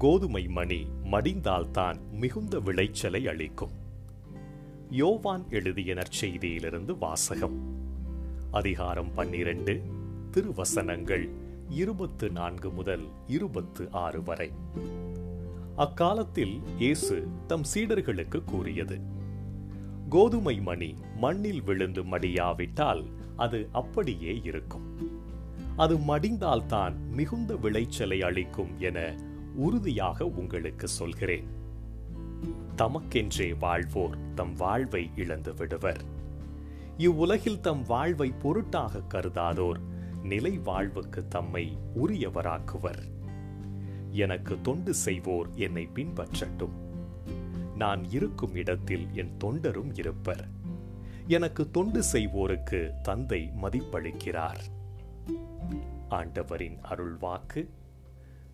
கோதுமை மணி மடிந்தால்தான் மிகுந்த விளைச்சலை அளிக்கும். யோவான் எழுதிய நற்செய்தியிலிருந்து வாசகம். அதிகாரம் பன்னிரண்டு திருவசனங்கள் இருபத்து நான்கு முதல் இருபத்து ஆறு வரை. அக்காலத்தில் இயேசு தம் சீடர்களுக்கு கூறியது கோதுமை மணி மண்ணில் விழுந்து மடியாவிட்டால் அது அப்படியே இருக்கும். அது மடிந்தால்தான் மிகுந்த விளைச்சலை அளிக்கும் என உறுதியாக உங்களுக்கு சொல்கிறேன். தமக்கென்றே வாழ்வோர் தம் வாழ்வை இழந்து விடுவர். இவ்வுலகில் தம் வாழ்வை பொருட்டாக கருதாதோர் நிலை வாழ்வுக்கு தம்மை உரியவராக்குவர். எனக்கு தொண்டு செய்வோர் என்னை பின்பற்றட்டும். நான் இருக்கும் இடத்தில் என் தொண்டரும் இருப்பர். எனக்கு தொண்டு செய்வோருக்கு தந்தை மதிப்பளிக்கிறார். ஆண்டவரின் அருள்வாக்கு